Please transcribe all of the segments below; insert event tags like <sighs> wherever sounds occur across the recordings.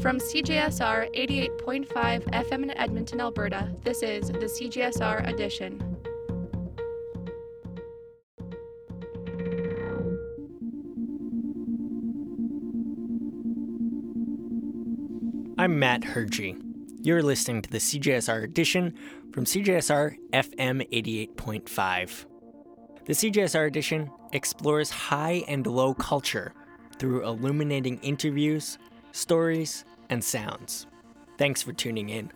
From CJSR 88.5 FM in Edmonton, Alberta, this is the CJSR edition. I'm Matt Hergy. You're listening to the CJSR edition from CJSR FM 88.5. The CJSR edition explores high and low culture through illuminating interviews, stories, and sounds. Thanks for tuning in.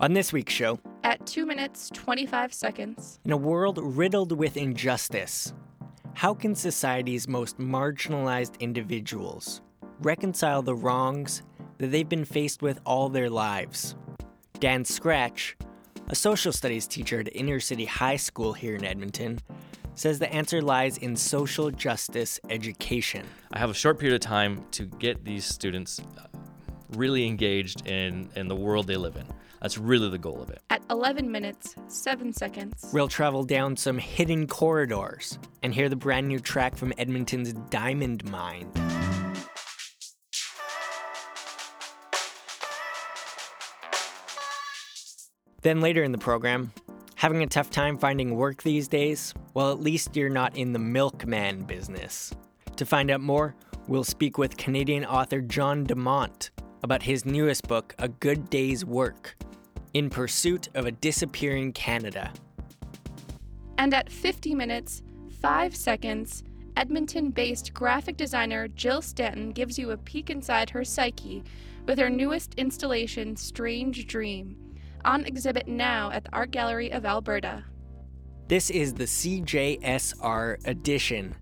On this week's show, At 2 minutes 25 seconds, in a world riddled with injustice, how can society's most marginalized individuals reconcile the wrongs that they've been faced with all their lives? Dan Scratch, a social studies teacher at Inner City High School here in Edmonton, says the answer lies in social justice education. I have a short period of time to get these students uh, really engaged in, in the world they live in. That's really the goal of it. at 11 minutes 7 seconds, We'll travel down some hidden corridors and hear the brand new track from Edmonton's Diamond Mind. Then later in the program, having a tough time finding work these days? Well, at least you're not in the milkman business. To find out more, we'll speak with Canadian author John DeMont about his newest book, A Good Day's Work In Pursuit of a Disappearing Canada. and at 50 minutes 5 seconds, Edmonton based graphic designer Jill Stanton gives you a peek inside her psyche with her newest installation, Strange Dream, on exhibit now at the Art Gallery of Alberta. This is the CJSR edition.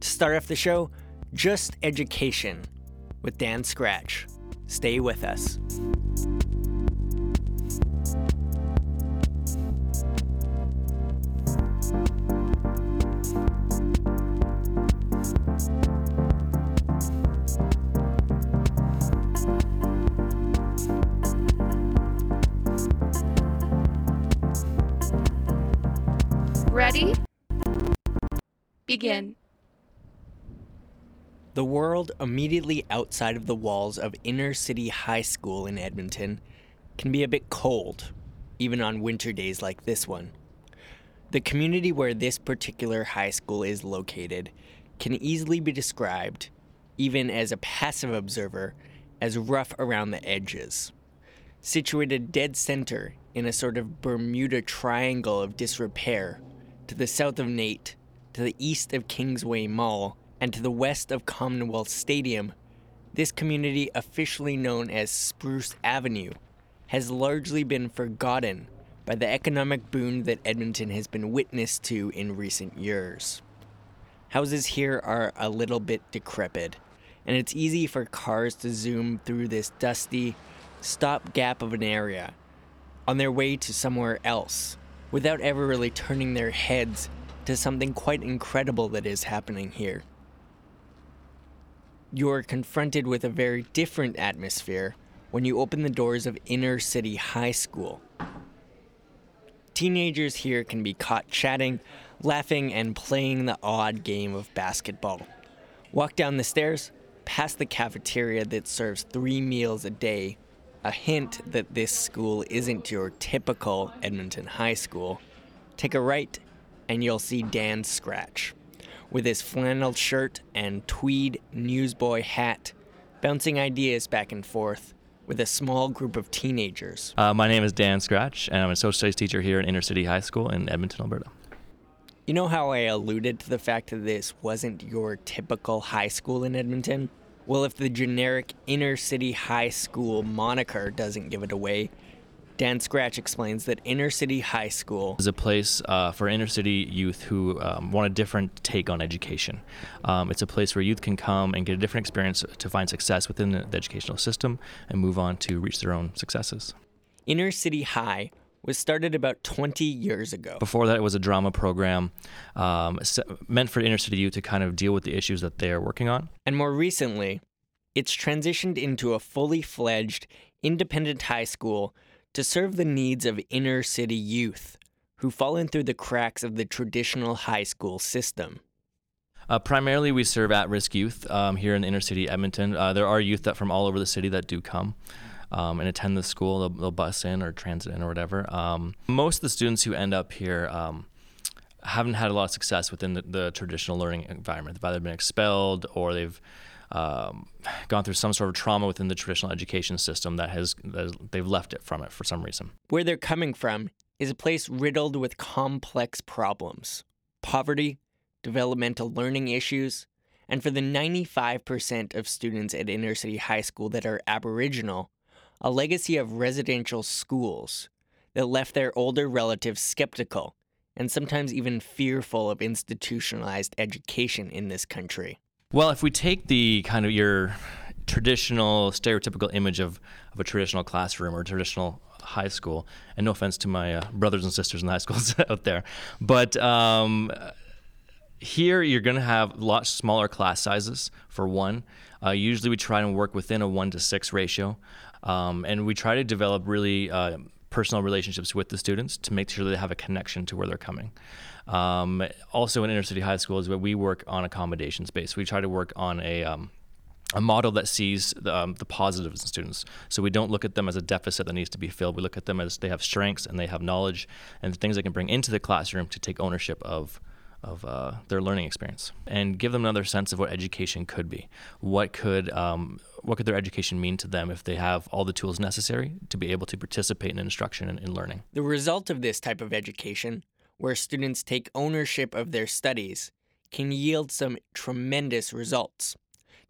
To start off the show, just education with Dan Scratch. Stay with us. Begin. The world immediately outside of the walls of Inner City High School in Edmonton can be a bit cold, even on winter days like this one. The community where this particular high school is located can easily be described, even as a passive observer, as rough around the edges. Situated dead center in a sort of Bermuda Triangle of disrepair, to the south of NAIT, to the east of Kingsway Mall, and to the west of Commonwealth Stadium, this community, officially known as Spruce Avenue, has largely been forgotten by the economic boom that Edmonton has been witness to in recent years. Houses here are a little bit decrepit, and it's easy for cars to zoom through this dusty stopgap of an area on their way to somewhere else without ever really turning their heads to something quite incredible that is happening here. You're confronted with a very different atmosphere when you open the doors of Inner City High School. Teenagers here can be caught chatting, laughing, and playing the odd game of basketball. Walk down the stairs, past the cafeteria that serves three meals a day, a hint that this school isn't your typical Edmonton high school. Take a right, and you'll see Dan Scratch, with his flannel shirt and tweed newsboy hat, bouncing ideas back and forth with a small group of teenagers. Uh, my name is Dan Scratch, and I'm a social studies teacher here at Inner City High School in Edmonton, Alberta. You know how I alluded to the fact that this wasn't your typical high school in Edmonton? Well, if the generic inner city high school moniker doesn't give it away, Dan Scratch explains that Inner City High School is a place uh, for inner city youth who um, want a different take on education. Um, it's a place where youth can come and get a different experience to find success within the, educational system and move on to reach their own successes. Inner City High was started about 20 years ago. Before that, it was a drama program um, meant for inner city youth to kind of deal with the issues that they're working on. And more recently, it's transitioned into a fully fledged independent high school to serve the needs of inner city youth who fall in through the cracks of the traditional high school system. Uh, primarily, we serve at-risk youth um, here in inner city Edmonton. Uh, there are youth that from all over the city that do come um, and attend the school. They'll, they'll, bus in or transit in or whatever. Um, most of the students who end up here um, haven't had a lot of success within the, the, traditional learning environment. They've either been expelled or they've um, <sighs> gone through some sort of trauma within the traditional education system that has, that has they've left it from it for some reason. Where they're coming from is a place riddled with complex problems, poverty, developmental learning issues, and for the 95% of students at inner city high school that are Aboriginal, a legacy of residential schools that left their older relatives skeptical and sometimes even fearful of institutionalized education in this country. Well, if we take the kind of your traditional stereotypical image of, of a traditional classroom or traditional high school, and no offense to my uh, brothers and sisters in high <laughs> schools out there, but um, here you're going to have a lot smaller class sizes for one. Uh, usually we try and work within a one to six ratio, um, and we try to develop really uh, personal relationships with the students to make sure they have a connection to where they're coming. Um, also, in inner city high schools, where we work on accommodation space, we try to work on a um, a model that sees the, um, the, positives in students. So we don't look at them as a deficit that needs to be filled. We look at them as they have strengths and they have knowledge and things they can bring into the classroom to take ownership of of uh, their learning experience and give them another sense of what education could be. What could um, what could their education mean to them if they have all the tools necessary to be able to participate in instruction and in learning? The result of this type of education, where students take ownership of their studies, can yield some tremendous results.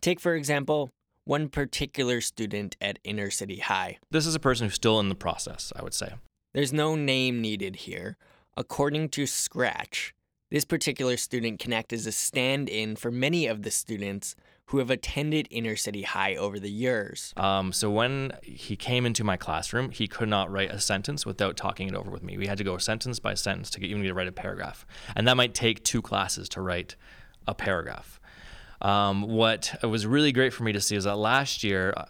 Take, for example, one particular student at Inner City High. This is a person who's still in the process, I would say. There's no name needed here. According to Scratch, this particular student can act as a stand in for many of the students who have attended Inner City High over the years. Um, so when he came into my classroom, he could not write a sentence without talking it over with me. We had to go sentence by sentence to get, even to write a paragraph. And that might take two classes to write a paragraph. Um, what was really great for me to see is that last year, uh,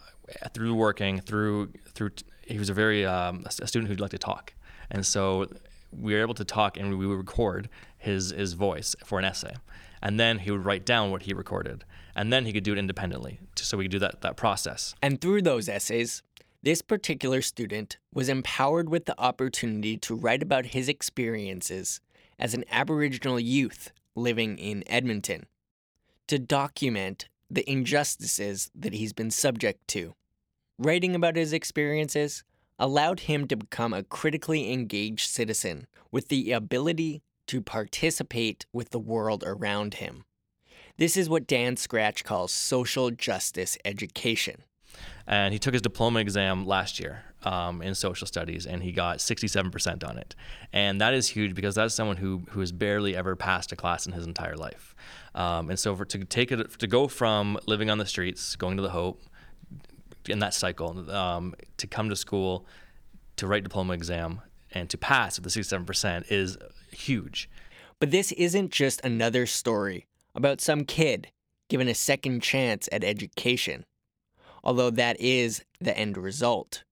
through working through through, he was a very um, a student who'd like to talk, and so we were able to talk and we would record his his voice for an essay, and then he would write down what he recorded, and then he could do it independently, so we could do that that process. And through those essays, this particular student was empowered with the opportunity to write about his experiences as an Aboriginal youth living in Edmonton to document the injustices that he's been subject to. Writing about his experiences allowed him to become a critically engaged citizen with the ability to participate with the world around him. This is what Dan Scratch calls social justice education. And he took his diploma exam last year um, in social studies, and he got 67% on it. And that is huge because that's someone who who has barely ever passed a class in his entire life. Um, and so for to take it to go from living on the streets, going to the Hope, in that cycle, um, to come to school, to write diploma exam, and to pass with the 67% is huge. But this isn't just another story about some kid given a second chance at education, although that is the end result.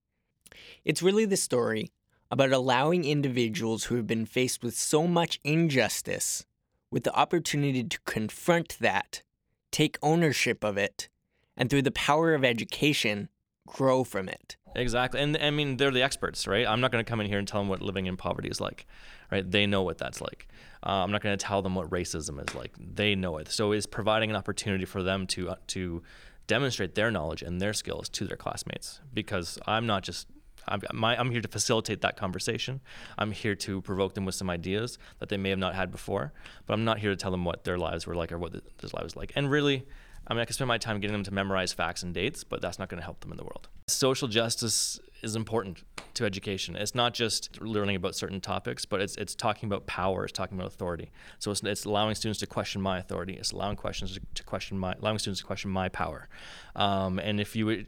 It's really the story about allowing individuals who have been faced with so much injustice with the opportunity to confront that, take ownership of it, and through the power of education, grow from it. Exactly. And I mean, they're the experts, right? I'm not going to come in here and tell them what living in poverty is like, right? They know what that's like. Uh, I'm not going to tell them what racism is like. They know it. So it's providing an opportunity for them to uh, to demonstrate their knowledge and their skills to their classmates because I'm not just I'm, my, I'm here to facilitate that conversation. I'm here to provoke them with some ideas that they may have not had before, but I'm not here to tell them what their lives were like or what their lives like. And really, I mean, I can spend my time getting them to memorize facts and dates, but that's not going to help them in the world. Social justice is important to education. It's not just learning about certain topics, but it's it's talking about power. It's talking about authority. So it's, it's allowing students to question my authority. It's allowing questions to question my allowing students to question my power. Um, and if you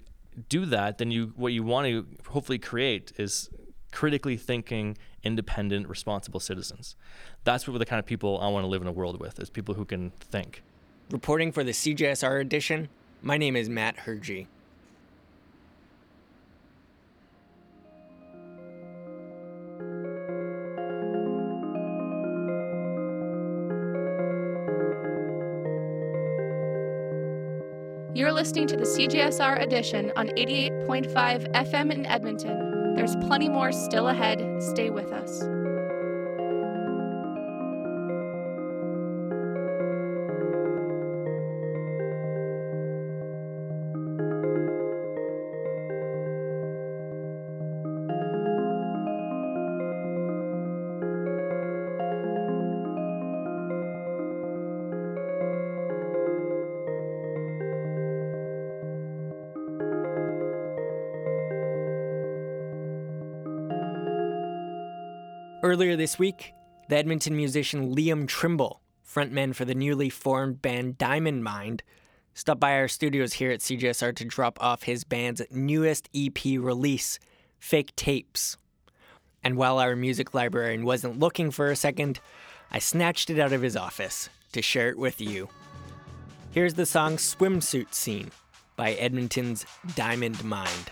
do that, then you what you want to hopefully create is critically thinking, independent, responsible citizens. That's what the kind of people I want to live in a world with is people who can think. Reporting for the CJSR edition, my name is Matt Hergy. You're listening to the CJSR edition on 88.5 FM in Edmonton. There's plenty more still ahead. Stay with us. Earlier this week, the Edmonton musician Liam Trimble, frontman for the newly formed band Diamond Mind, stopped by our studios here at CJSR to drop off his band's newest EP release, Fake Tapes. And while our music librarian wasn't looking for a second, I snatched it out of his office to share it with you. Here's the song Swimsuit Scene by Edmonton's Diamond Mind.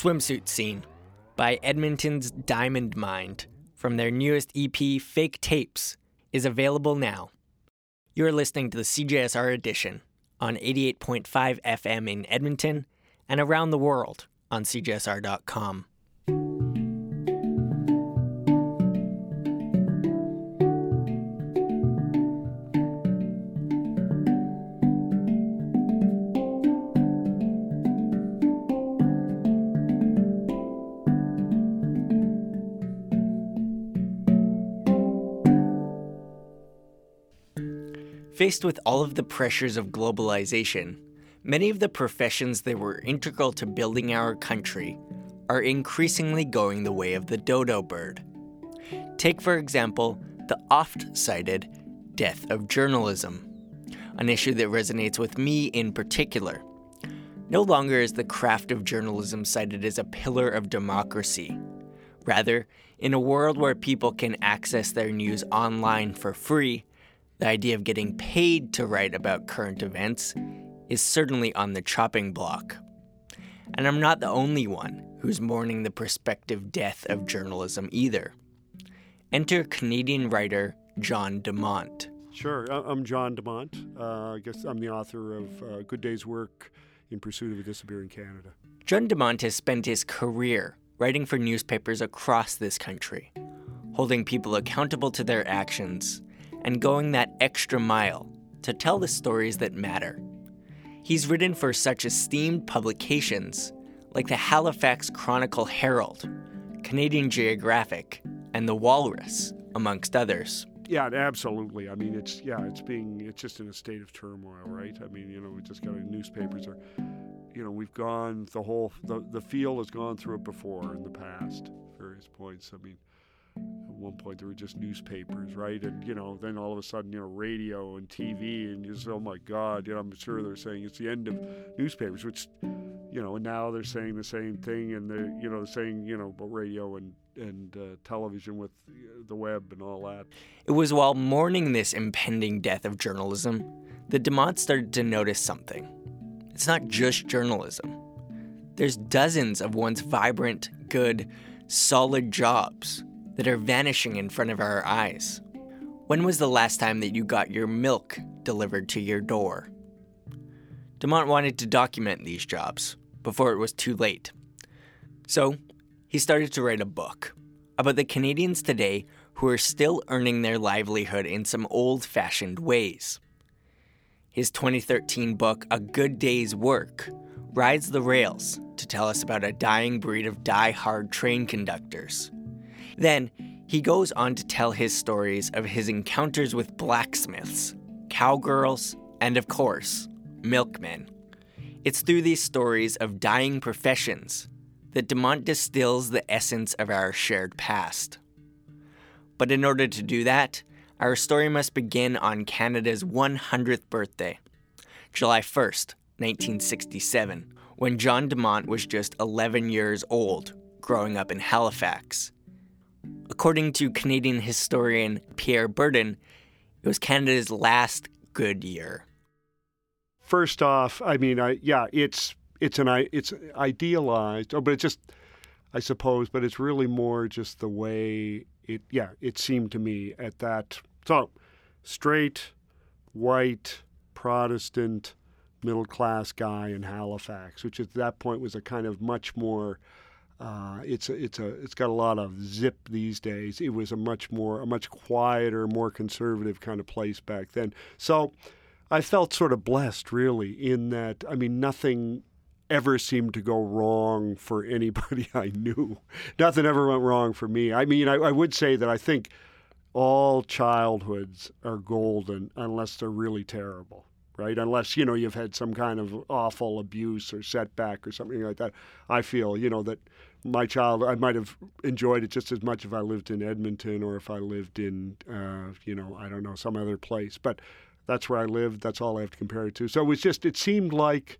Swimsuit Scene by Edmonton's Diamond Mind from their newest EP, Fake Tapes, is available now. You're listening to the CJSR edition on 88.5 FM in Edmonton and around the world on CJSR.com. Faced with all of the pressures of globalization, many of the professions that were integral to building our country are increasingly going the way of the dodo bird. Take, for example, the oft cited death of journalism, an issue that resonates with me in particular. No longer is the craft of journalism cited as a pillar of democracy. Rather, in a world where people can access their news online for free, the idea of getting paid to write about current events is certainly on the chopping block. And I'm not the only one who's mourning the prospective death of journalism either. Enter Canadian writer John DeMont. Sure, I'm John DeMont. Uh, I guess I'm the author of uh, Good Day's Work in Pursuit of a Disappearing Canada. John DeMont has spent his career writing for newspapers across this country, holding people accountable to their actions, and going that extra mile to tell the stories that matter. He's written for such esteemed publications like the Halifax Chronicle Herald, Canadian Geographic, and The Walrus, amongst others. Yeah, absolutely. I mean, it's yeah, it's being it's just in a state of turmoil, right? I mean, you know, we just got newspapers are, you know, we've gone the whole the the field has gone through it before in the past, various points. I mean, at one point there were just newspapers, right? And you know, then all of a sudden, you know, radio and TV, and you just oh my God, you know, I'm sure they're saying it's the end of newspapers, which, you know, and now they're saying the same thing, and they're you know saying you know about radio and and uh, television with the web and all that. It was while mourning this impending death of journalism that DeMont started to notice something. It's not just journalism. There's dozens of once vibrant, good, solid jobs that are vanishing in front of our eyes. When was the last time that you got your milk delivered to your door? DeMont wanted to document these jobs before it was too late. So, he started to write a book about the Canadians today who are still earning their livelihood in some old fashioned ways. His 2013 book, A Good Day's Work, rides the rails to tell us about a dying breed of die hard train conductors. Then, he goes on to tell his stories of his encounters with blacksmiths, cowgirls, and of course, milkmen. It's through these stories of dying professions that DeMont distills the essence of our shared past. But in order to do that, our story must begin on Canada's 100th birthday, July 1st, 1967, when John DeMont was just 11 years old, growing up in Halifax. According to Canadian historian Pierre Berton, it was Canada's last good year. First off, I mean, I yeah, it's it's an it's idealized, oh, but it's just I suppose, but it's really more just the way it yeah, it seemed to me at that so straight white Protestant middle class guy in Halifax, which at that point was a kind of much more uh, it's a, it's a it's got a lot of zip these days. It was a much more a much quieter, more conservative kind of place back then. So I felt sort of blessed, really, in that I mean nothing ever seemed to go wrong for <laughs> anybody I knew. Nothing ever went wrong for me. I mean, I, I would say that I think all childhoods are golden unless they're really terrible, right? Unless, you know, you've had some kind of awful abuse or setback or something like that. I feel, you know, that my child, I might have enjoyed it just as much if I lived in Edmonton or if I lived in, uh, you know, I don't know, some other place. But that's where I lived. That's all I have to compare it to. So it was just, it seemed like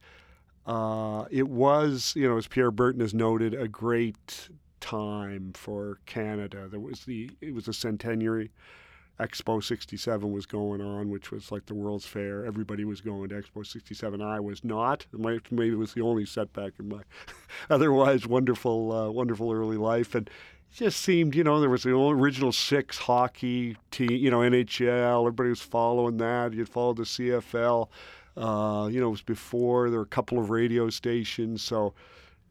uh, it was, you know, as Pierre Berton has noted, a great time for Canada. There was the, it was a centenary. Expo 67 was going on, which was like the World's Fair. Everybody was going to Expo 67. I was not. Maybe it was the only setback in my <laughs> otherwise wonderful, uh, wonderful early life. And it just seemed, you know, there was the original six hockey team, you know, NHL. Everybody was following that. You'd follow the CFL. Uh, you know, it was before there were a couple of radio stations, so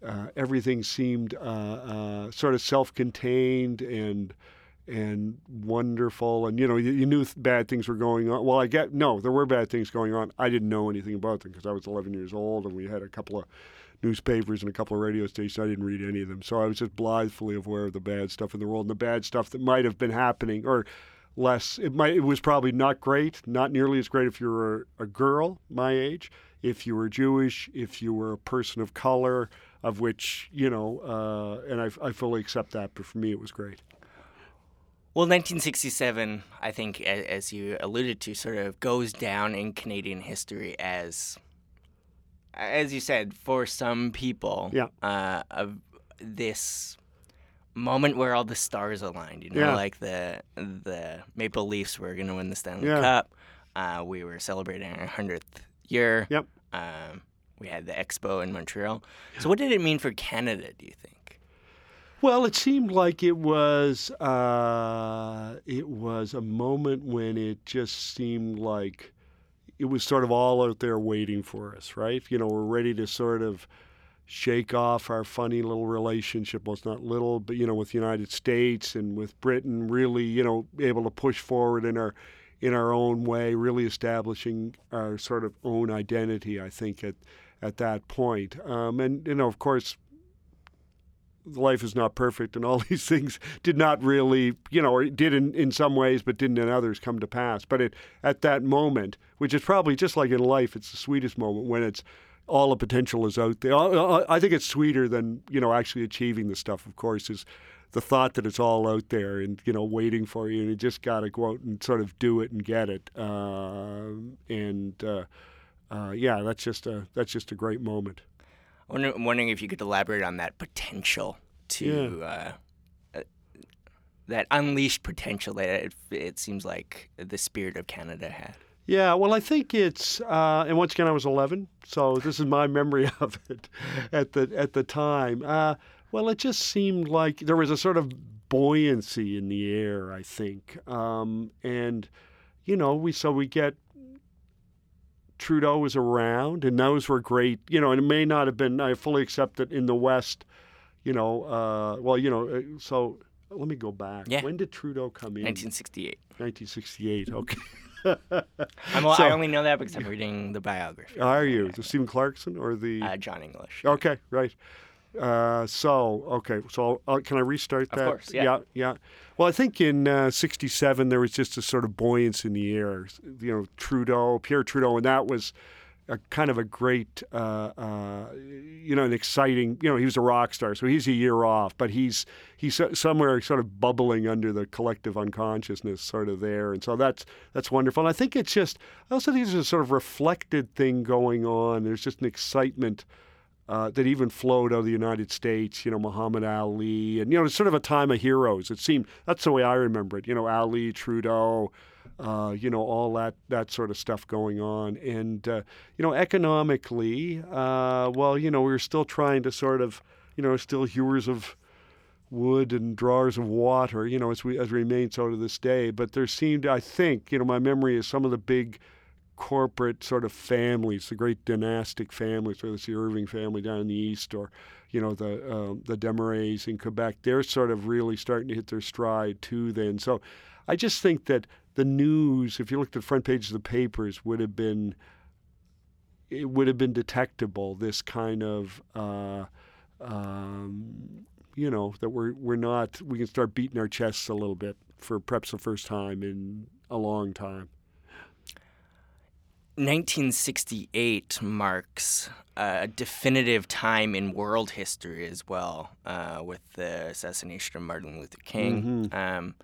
uh, everything seemed uh, uh, sort of self-contained and and wonderful. And you know, you, you knew bad things were going on. Well, I get no, there were bad things going on. I didn't know anything about them because I was 11 years old, and we had a couple of newspapers and a couple of radio stations. I didn't read any of them, so I was just blithely aware of the bad stuff in the world and the bad stuff that might have been happening or less. It might. It was probably not great. Not nearly as great if you were a girl my age, if you were Jewish, if you were a person of color, of which you know. Uh, and I, I fully accept that. But for me, it was great. Well, 1967, I think, as you alluded to, sort of goes down in Canadian history as, as you said, for some people, Yeah. uh, of this moment where all the stars aligned. You know, Yeah. like the the Maple Leafs were going to win the Stanley Yeah. Cup. Uh, we were celebrating our hundredth year. Yep. Um, we had the Expo in Montreal. So, what did it mean for Canada? Do you think? Well, it seemed like it was uh, it was a moment when it just seemed like it was sort of all out there waiting for us, right? You know, we're ready to sort of shake off our funny little relationship. Well, it's not little, but you know, with the United States and with Britain, really, you know, able to push forward in our in our own way, really establishing our sort of own identity. I think at at that point, um, and you know, of course, life is not perfect and all <laughs> these things did not really you know or did in, in some ways but didn't in others come to pass. But it at that moment which is probably just like in life it's the sweetest moment when it's all the potential is out there. I- think it's sweeter than you know actually achieving the stuff of course is the thought that it's all out there and you know waiting for you and you just got to go out and sort of do it and get it. Um and uh, uh, yeah that's just a that's just a great moment I'm wondering if you could elaborate on that potential to uh, uh, that unleashed potential that it, it seems like the spirit of Canada had. Yeah, well, I think it's, uh, and once again, I was 11, so this is my memory <laughs> of it at the at the time. Uh, well, it just seemed like there was a sort of buoyancy in the air. I think, um, and you know, we so we get Trudeau was around, and those were great. You know, and it may not have been. I fully accept that in the West, you know, uh, well, you know, uh, so. Let me go back. Yeah. When did Trudeau come in? 1968. 1968. Okay. <laughs> I'm, So- I only know that because I'm reading the biography. Are you the Stephen Clarkson or the? Uh, John English. okay, right. Uh, so okay, so uh, can I restart that? Of course, yeah. yeah, yeah. Well, I think in uh, '67 there was just a sort of buoyancy in the air. You know, Trudeau, Pierre Trudeau, and that was a kind of a great, uh, uh, you know, an exciting. You know, he was a rock star, so he's a year off, but he's he's somewhere sort of bubbling under the collective unconsciousness, sort of there, and so that's that's wonderful. And I think it's just, I also think there's a sort of reflected thing going on. There's just an excitement. Uh, that even flowed out of the United States, you know, Muhammad Ali, and you know, it's sort of a time of heroes. It seemed that's the way I remember it. You know, Ali, Trudeau, uh, you know, all that that sort of stuff going on, and uh, you know, economically, uh, well, you know, we were still trying to sort of, you know, still hewers of wood and drawers of water, you know, as we as we remain so to this day. But there seemed, I think, you know, my memory is some of the big corporate sort of families, the great dynastic families, whether it's the Irving family down in the east or, you know, the um, the Desmarais in Quebec. They're sort of really starting to hit their stride too. Then, so I just think that the news, if you looked at the front page of the papers, would have been it would have been detectable. This kind of uh, um, you know that we're we're not we can start beating our chests a little bit for perhaps the first time in a long time. 1968 marks a definitive time in world history as well, uh, with the assassination of Martin Luther King. Um,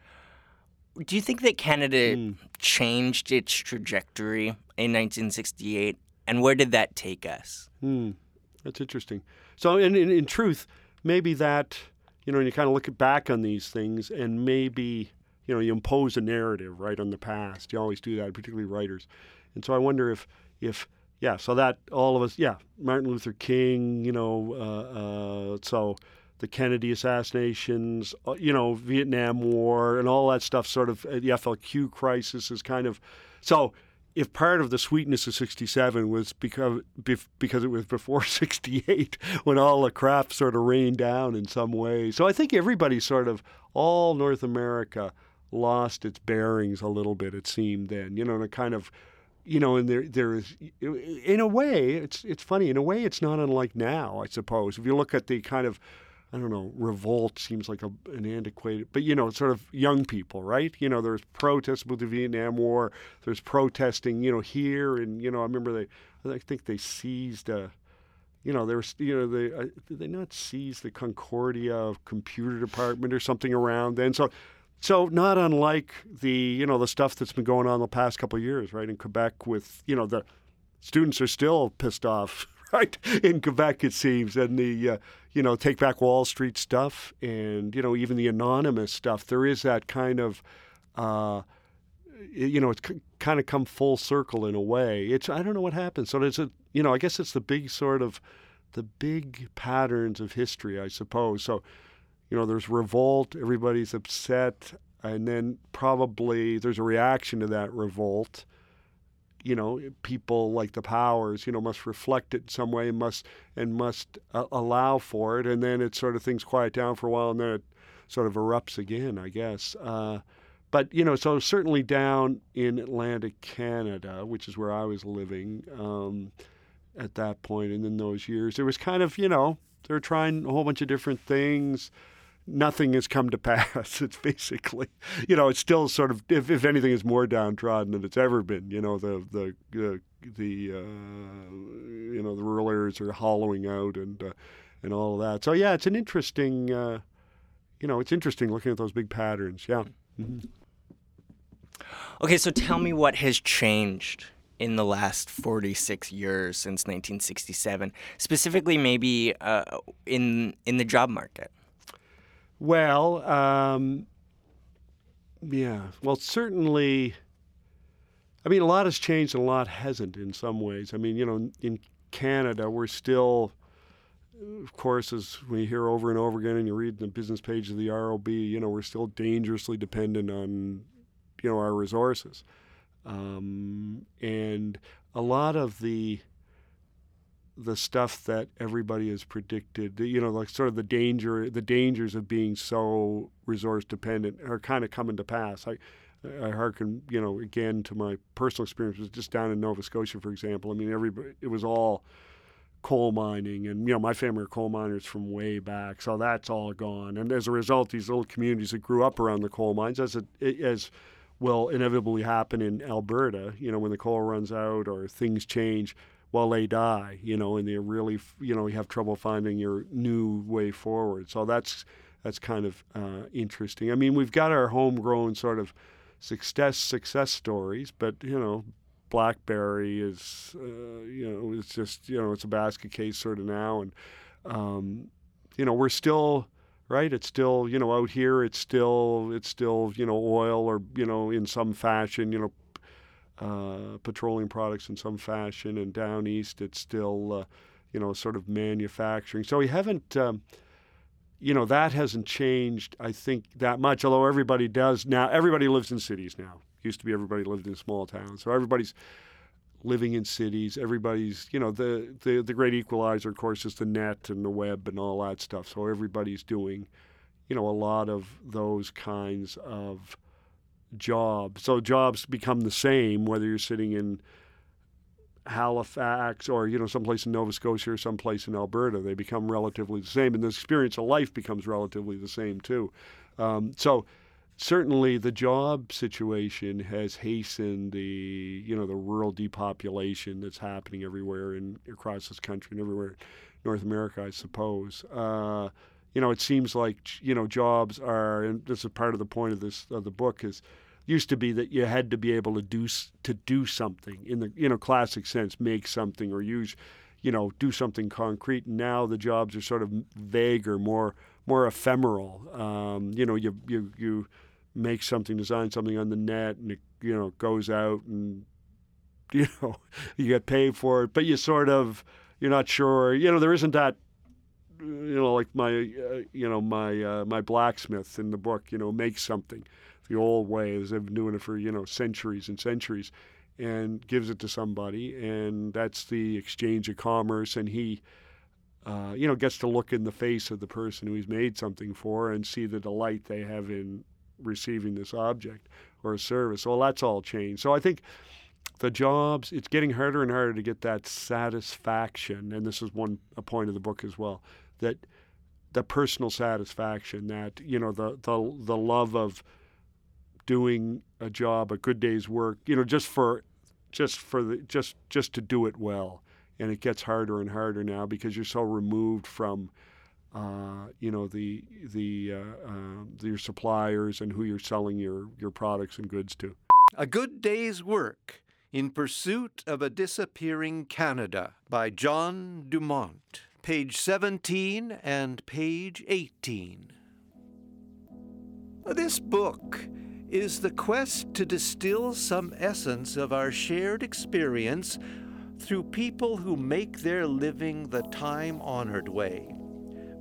do you think that Canada changed its trajectory in 1968, and where did that take us? Hmm, that's interesting. So, in, in in truth, maybe that you know, you kind of look back on these things, and maybe you know, you impose a narrative right on the past. You always do that, particularly writers. And so, I wonder if if yeah, so that all of us, yeah, Martin Luther King, you know, uh, uh, so the Kennedy assassinations, uh, you know, Vietnam War, and all that stuff. Sort of uh, the FLQ crisis is kind of so if part of the sweetness of 67 was because because it was before <laughs> 68 when all the crap sort of rained down in some way so i think everybody sort of all north america lost its bearings a little bit it seemed then you know and a kind of you know and there there is in a way it's it's funny in a way it's not unlike now i suppose if you look at the kind of I don't know, revolt seems like a, an antiquated, but you know, sort of young people, right? You know, there's protests with the Vietnam War. There's protesting, you know, here, and you know, I remember they, I think they seized a, you know, there was, you know, they uh, did they not seize the Concordia computer department or something around then? So, so not unlike the, you know, the stuff that's been going on the past couple of years, right, in Quebec with, you know, the students are still pissed off, <laughs> right, in Quebec it seems, and the, uh, you know, take back Wall Street stuff, and you know, even the anonymous stuff. There is that kind of. Uh, you know, it's kind of come full circle in a way. It's I don't know what happened. So there's a you know I guess it's the big sort of the big patterns of history, I suppose. So you know, there's revolt, everybody's upset, and then probably there's a reaction to that revolt. You know, people like the powers, you know, must reflect it in some way must and must uh, allow for it, and then it sort of things quiet down for a while, and then it sort of erupts again, I guess. Uh, but you know, so certainly down in Atlantic Canada, which is where I was living um, at that point, and in those years, there was kind of you know they're trying a whole bunch of different things. Nothing has come to <laughs> pass. It's basically, you know, it's still sort of, if, if anything, is more downtrodden than it's ever been. You know, the the the, the uh, you know the rural areas are hollowing out and uh, and all of that. So yeah, it's an interesting, uh, you know, it's interesting looking at those big patterns. Yeah. Mhm. Okay, so tell me what has changed in the last 46 years since 1967, specifically maybe uh, in in the job market. Well, um, yeah. Well, certainly. I mean, a lot has changed and a lot hasn't in some ways. I mean, you know, in Canada, we're still, of course, as we hear over and over again, and you read the business page of the ROB, you know, we're still dangerously dependent on, you know, our resources. Um, and a lot of the the stuff that everybody has predicted, you know, like sort of the danger, the dangers of being so resource dependent are kind of coming to pass. I, I hearken, you know, again to my personal experience was just down in Nova Scotia, for example. I mean, everybody, it was all coal mining, and you know, my family are coal miners from way back, so that's all gone. And as a result, these little communities that grew up around the coal mines, as it, as will inevitably happen in Alberta, you know, when the coal runs out or things change, well, they die, you know, and they really, you know, you have trouble finding your new way forward. So that's that's kind of uh, interesting. I mean, we've got our homegrown sort of success success stories, but you know, BlackBerry is, uh, you know, it's just you know, it's a basket case sort of now, and um, you know, we're still right. It's still you know out here. It's still it's still you know oil or you know in some fashion you know uh, petroleum products in some fashion, and down east it's still uh, you know sort of manufacturing. So we haven't. Um, you know that hasn't changed, I think, that much. Although everybody does now, everybody lives in cities now. Used to be everybody lived in small towns, so everybody's living in cities. Everybody's, you know, the the the great equalizer, of course, is the net and the web and all that stuff. So everybody's doing, you know, a lot of those kinds of jobs. So jobs become the same whether you're sitting in Halifax or you know someplace in Nova Scotia or someplace in Alberta. They become relatively the same, and the experience of life becomes relatively the same too. Um, so certainly the job situation has hastened the you know the rural depopulation that's happening everywhere in across this country and everywhere in North America, I suppose. Uh, you know, it seems like you know jobs are, and this is part of the point of this of the book is used to be that you had to be able to do to do something in the you know classic sense, make something or use, you know, do something concrete. Now the jobs are sort of vaguer, more more ephemeral. Um, you know, you you you make something, design something on the net, and it you know goes out and <laughs> you know you get paid for it, but you sort of you're not sure. You know, there isn't that you know, like my, uh, you know, my uh, my blacksmith in the book, you know, makes something the old way as they've been doing it for you know centuries and centuries, and gives it to somebody, and that's the exchange of commerce, and he. Uh, you know, gets to look in the face of the person who he's made something for and see the delight they have in receiving this object or a service. Well, that's all changed. So I think the jobs, it's getting harder and harder to get that satisfaction. And this is one a point of the book as well that the personal satisfaction that you know the the the love of doing a job, a good day's work, you know, just for just for the just just to do it well. And it gets harder and harder now because you're so removed from uh, you know the the uh, uh, your suppliers and who you're selling your your products and goods to. A Good Day's Work in Pursuit of a Disappearing Canada by John DeMont, page 17 and page 18. This book is the quest to distill some essence of our shared experience through people who make their living the time honored way.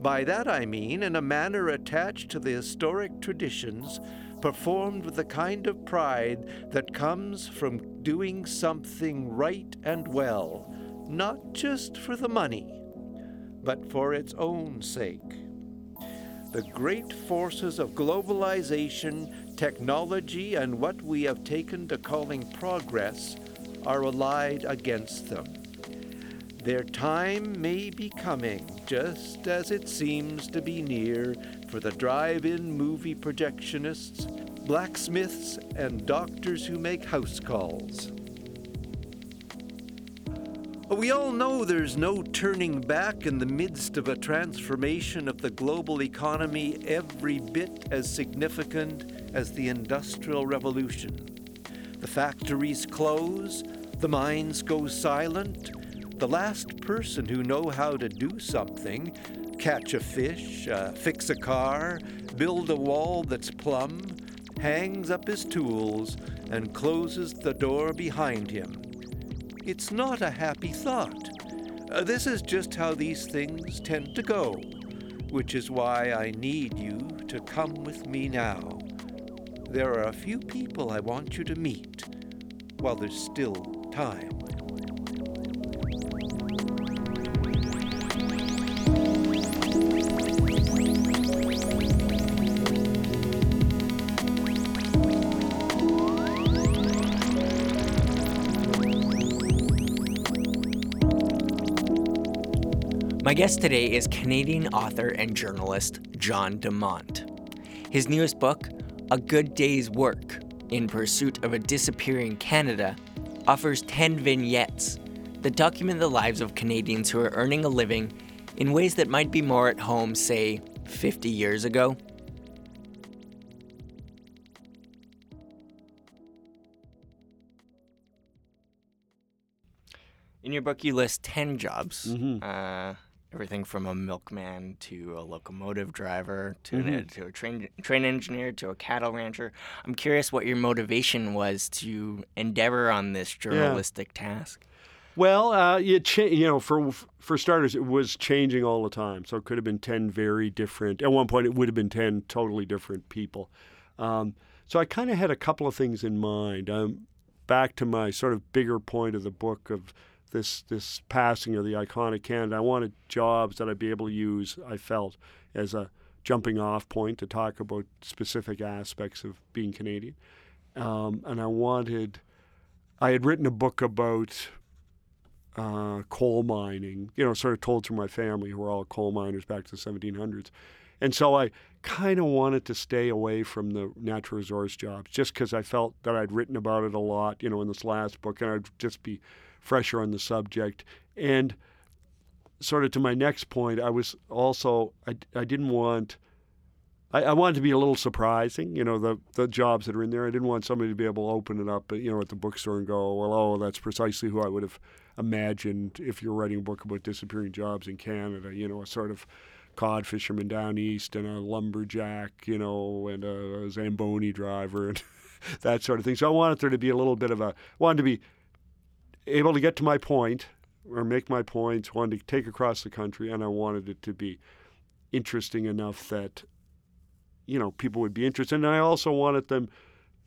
By that I mean in a manner attached to the historic traditions, performed with the kind of pride that comes from doing something right and well, not just for the money, but for its own sake. The great forces of globalization, technology, and what we have taken to calling progress are allied against them. Their time may be coming, just as it seems to be near for the drive in movie projectionists, blacksmiths, and doctors who make house calls. We all know there's no turning back in the midst of a transformation of the global economy every bit as significant as the Industrial Revolution. The factories close, the mines go silent. The last person who know how to do something, catch a fish, uh, fix a car, build a wall that's plumb, hangs up his tools and closes the door behind him. It's not a happy thought. Uh, this is just how these things tend to go, which is why I need you to come with me now. There are a few people I want you to meet while there's still time. My guest today is Canadian author and journalist John DeMont. His newest book, A Good Day's Work In Pursuit of a Disappearing Canada, offers 10 vignettes that document the lives of Canadians who are earning a living in ways that might be more at home, say, 50 years ago. In your book, you list 10 jobs. Uh, everything from a milkman to a locomotive driver to, an, to a train, train engineer to a cattle rancher. I'm curious what your motivation was to endeavor on this journalistic task. Well, uh, you, cha- you know, for for starters, it was changing all the time. So it could have been ten very different. At one point, it would have been ten totally different people. Um, so I kind of had a couple of things in mind. Um, back to my sort of bigger point of the book of this this passing of the iconic Canada. I wanted jobs that I'd be able to use. I felt as a jumping off point to talk about specific aspects of being Canadian, um, and I wanted. I had written a book about uh, coal mining, you know, sort of told through my family who were all coal miners back to the 1700s. And so I kind of wanted to stay away from the natural resource jobs just because I felt that I'd written about it a lot, you know, in this last book, and I'd just be fresher on the subject. And sort of to my next point, I was also, I, I didn't want. I, I wanted to be a little surprising, you know, the the jobs that are in there. I didn't want somebody to be able to open it up, you know, at the bookstore and go, well, oh, that's precisely who I would have imagined if you're writing a book about disappearing jobs in Canada. You know, a sort of cod fisherman down east and a lumberjack, you know, and a, a zamboni driver and <laughs> that sort of thing. So I wanted there to be a little bit of a wanted to be able to get to my point or make my points. Wanted to take across the country, and I wanted it to be interesting enough that you know people would be interested. And I also wanted them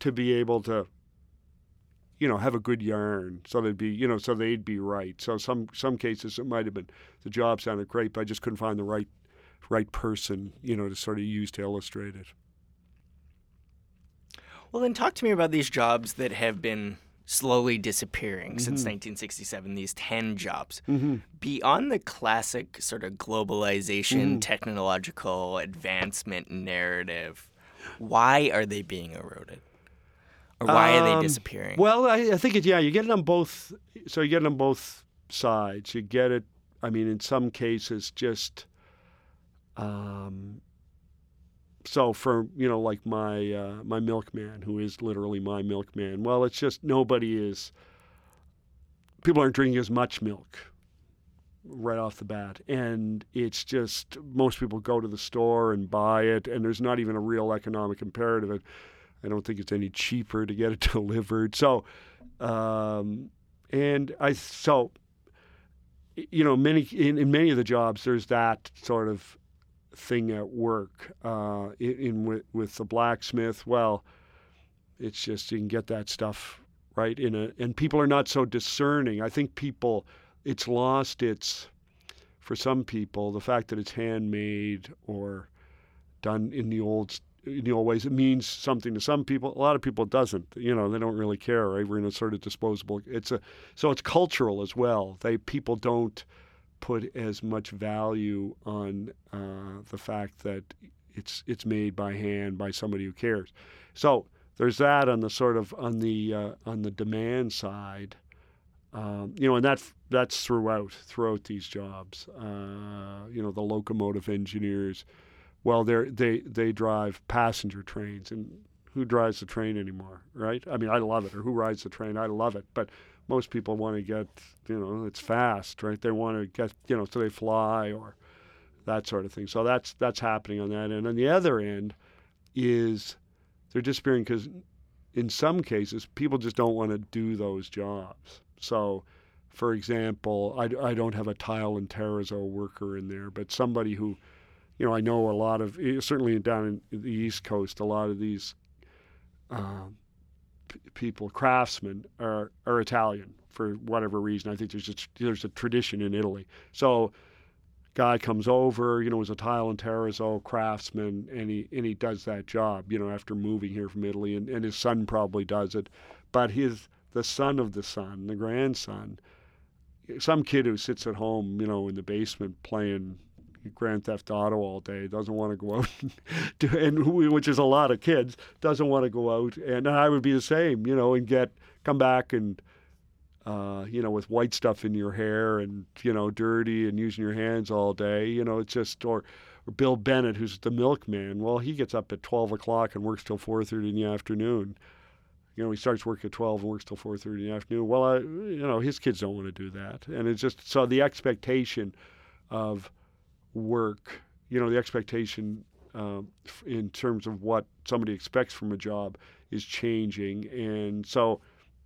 to be able to you know, have a good yarn so they'd be, you know, so they'd be right. So some some cases it might have been the job sounded great, but I just couldn't find the right right person, you know, to sort of use to illustrate it. Well, then talk to me about these jobs that have been slowly disappearing since Mm-hmm. 1967, these 10 jobs. hmm Beyond the classic sort of globalization, Mhm. technological advancement narrative, why are they being eroded? Or why are Um, they disappearing? Well, I, I think it. Yeah, you get it on both. So you get it on both sides. You get it. I mean, in some cases, just. Um, so for you know, like my uh, my milkman, who is literally my milkman. Well, it's just nobody is. People aren't drinking as much milk. Right off the bat, and it's just most people go to the store and buy it, and there's not even a real economic imperative. I don't think it's any cheaper to get it <laughs> delivered. So, um, and I so you know many in, in many of the jobs there's that sort of thing at work. Uh, in, in with, with the blacksmith, well, it's just you can get that stuff right in a and people are not so discerning. I think people it's lost its for some people the fact that it's handmade or done in the old in the old ways it means something to some people a lot of people it doesn't you know they don't really care right we're in a sort of disposable it's a so it's cultural as well they people don't put as much value on uh, the fact that it's it's made by hand by somebody who cares so there's that on the sort of on the uh, on the demand side um, you know, and that that's throughout throughout these jobs. Uh, you know, the locomotive engineers. Well, they they they drive passenger trains, and who drives the train anymore, right? I mean, I love it. Or who rides the train? I love it. But most people want to get, you know, it's fast, right? They want to get, you know, so they fly or that sort of thing. So that's that's happening on that end. On the other end is they're disappearing because in some cases people just don't want to do those jobs. So, for example, I, I don't have a tile and terrazzo worker in there, but somebody who, you know, I know a lot of, eh, certainly down in the East Coast, a lot of these um, people, craftsmen, are, are Italian for whatever reason. I think there's a, there's a tradition in Italy. So, guy comes over, you know, is a tile and terrazzo oh, craftsman, and he and he does that job, you know, after moving here from Italy, and, and his son probably does it, but his the son of the son, the grandson, some kid who sits at home, you know, in the basement playing Grand Theft Auto all day doesn't want to go out, <laughs> and do, and who- which is a lot of kids doesn't want to go out, and I would be the same, you know, and get come back and uh, you know, with white stuff in your hair and you know, dirty and using your hands all day. You know, it's just or, or Bill Bennett, who's the milkman. Well, he gets up at twelve o'clock and works till four thirty in the afternoon. You know, he starts work at twelve and works till four thirty in the afternoon. Well, I, you know, his kids don't want to do that, and it's just so the expectation of work. You know, the expectation f- in terms of what somebody expects from a job is changing, and so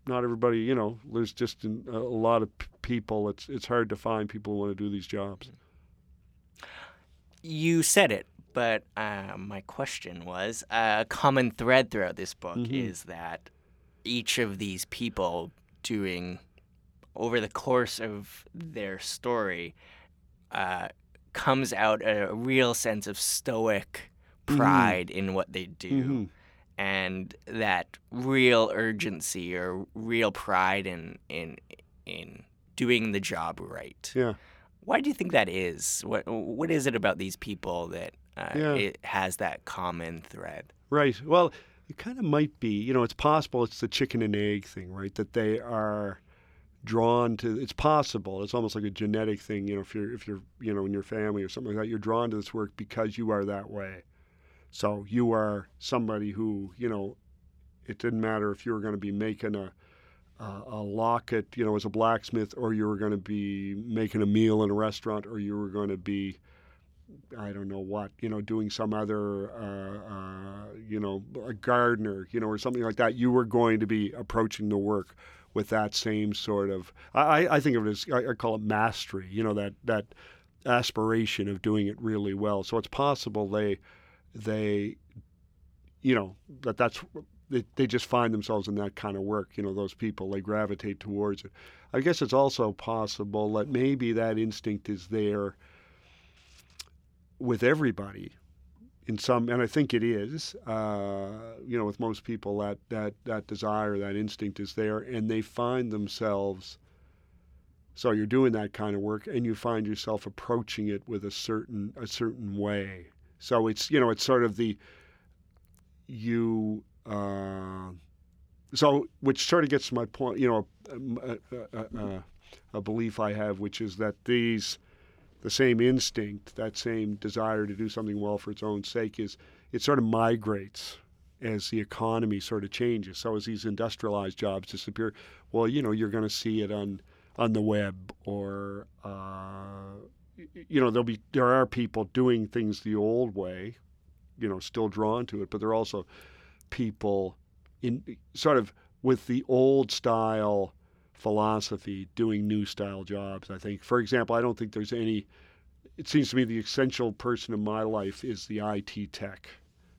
not everybody, you know, there's just an, a lot of p- people. It's it's hard to find people who want to do these jobs. You said it, but uh, my question was uh, a common thread throughout this book Mhm. is that each of these people doing over the course of their story uh, comes out a real sense of stoic Mhm. pride in what they do Mhm. and that real urgency or real pride in in in doing the job right Yeah. why do you think that is? What What is it about these people that uh, Yeah. it has that common thread? Right. Well, it kind of might be. You know, it's possible. It's the chicken and egg thing, right? That they are drawn to. It's possible. It's almost like a genetic thing. You know, if you're if you're you know in your family or something like that, you're drawn to this work because you are that way. So you are somebody who you know. It didn't matter if you were going to be making a a, a locket, you know, as a blacksmith, or you were going to be making a meal in a restaurant, or you were going to be I don't know what, you know, doing some other, uh, uh, you know, a gardener, you know, or something like that, you were going to be approaching the work with that same sort of. I, I think of it as I, call it mastery. You know, that that aspiration of doing it really well. So it's possible they they, you know, that that's they, they just find themselves in that kind of work. You know, those people they gravitate towards it. I guess it's also possible that maybe that instinct is there with everybody in some, and I think it is. Uh, you know, with most people, that that that desire, that instinct is there, and they find themselves. So you're doing that kind of work, and you find yourself approaching it with a certain a certain way. So it's you know it's sort of the you. Uh, so which sort of gets to my point. You know, a, a, a, a belief I have, which is that these the same instinct, that same desire to do something well for its own sake, is it sort of migrates as the economy sort of changes. So as these industrialized jobs disappear, well, you know, you're going to see it on on the web or uh, you know there'll be there are people doing things the old way, you know, still drawn to it, but there are also people in sort of with the old style philosophy doing new style jobs. I think, for example, I don't think there's any. It seems to me the essential person in my life is the IT tech,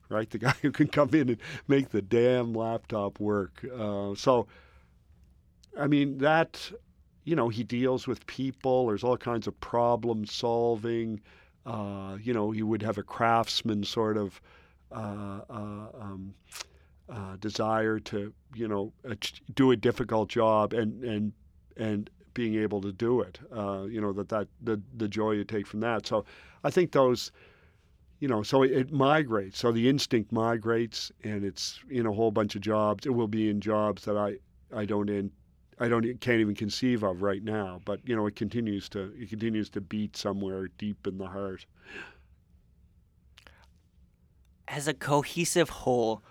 right? The <laughs> guy who can come in and make the damn laptop work. Uh, so, I mean, that, you know, he deals with people. There's all kinds of problem solving. Uh, you know, you would have a craftsman sort of. Uh, uh um, uh, desire to you know do a difficult job and and and being able to do it uh, you know that that the the joy you take from that. So I think those you know so it, it migrates. So the instinct migrates and it's in a whole bunch of jobs. It will be in jobs that I I don't in I don't can't even conceive of right now. But you know it continues to it continues to beat somewhere deep in the heart. As a cohesive whole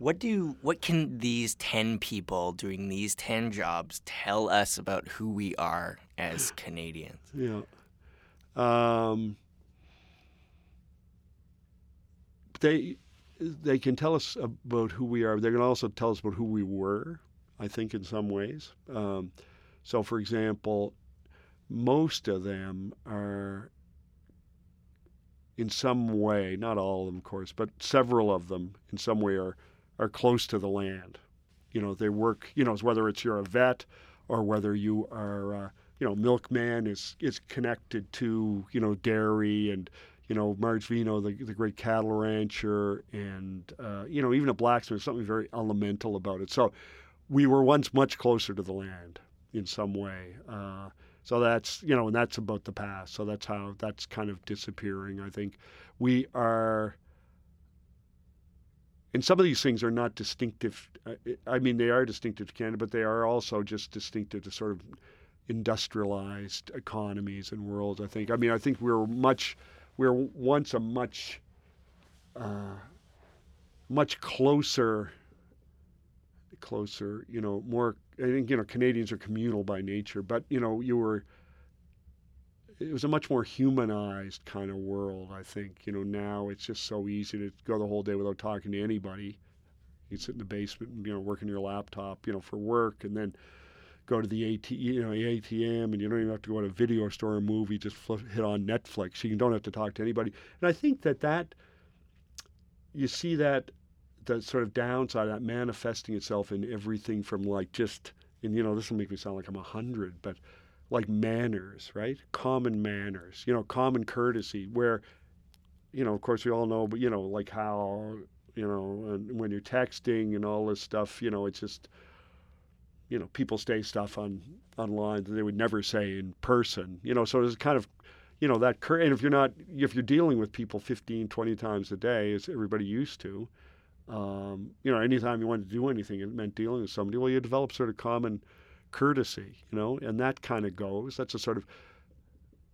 what do what can these 10 people doing these 10 jobs tell us about who we are as <sighs> Canadians? Yeah. Um, they they can tell us about who we are. They can also tell us about who we were. I think in some ways. Um, so, for example, most of them are in some way, not all of them, of course, but several of them in some way are are close to the land. You know, they work. You know, whether it's you're a vet or whether you are, uh, you know, milkman is is connected to you know dairy and you know Marge Vino, the, the great cattle rancher, and uh, you know even a blacksmith. Something very elemental about it. So we were once much closer to the land in some way. Uh, so that's you know, and that's about the past. So that's how that's kind of disappearing. I think we are and some of these things are not distinctive. Uh, I mean, they are distinctive to Canada, but they are also just distinctive to sort of industrialized economies and worlds. I think. I mean, I think we're much, we're once a much, uh, much closer, closer. You know, more. I think you know Canadians are communal by nature, but you know you were it was a much more humanized kind of world. I think you know now it's just so easy to go the whole day without talking to anybody. You sit in the basement, and, you know, working your laptop, you know, for work, and then go to the AT, you know, ATM, and you don't even have to go to a video store or movie. Just flip, hit on Netflix. You don't have to talk to anybody. And I think that that you see that the sort of downside that manifesting itself in everything from like just and you know this will make me sound like I'm a hundred, but like manners, right? Common manners, you know, common courtesy, where, you know, of course we all know, but, you know, like how, you know, and when you're texting and all this stuff, you know, it's just, you know, people say stuff on online that they would never say in person, you know, so there's kind of, you know, that, cur- and if you're not, if you're dealing with people 15, 20 times a day, as everybody used to, um, you know, anytime you wanted to do anything, it meant dealing with somebody. Well, you develop sort of common courtesy, you know, and that kind of goes. That's a sort of,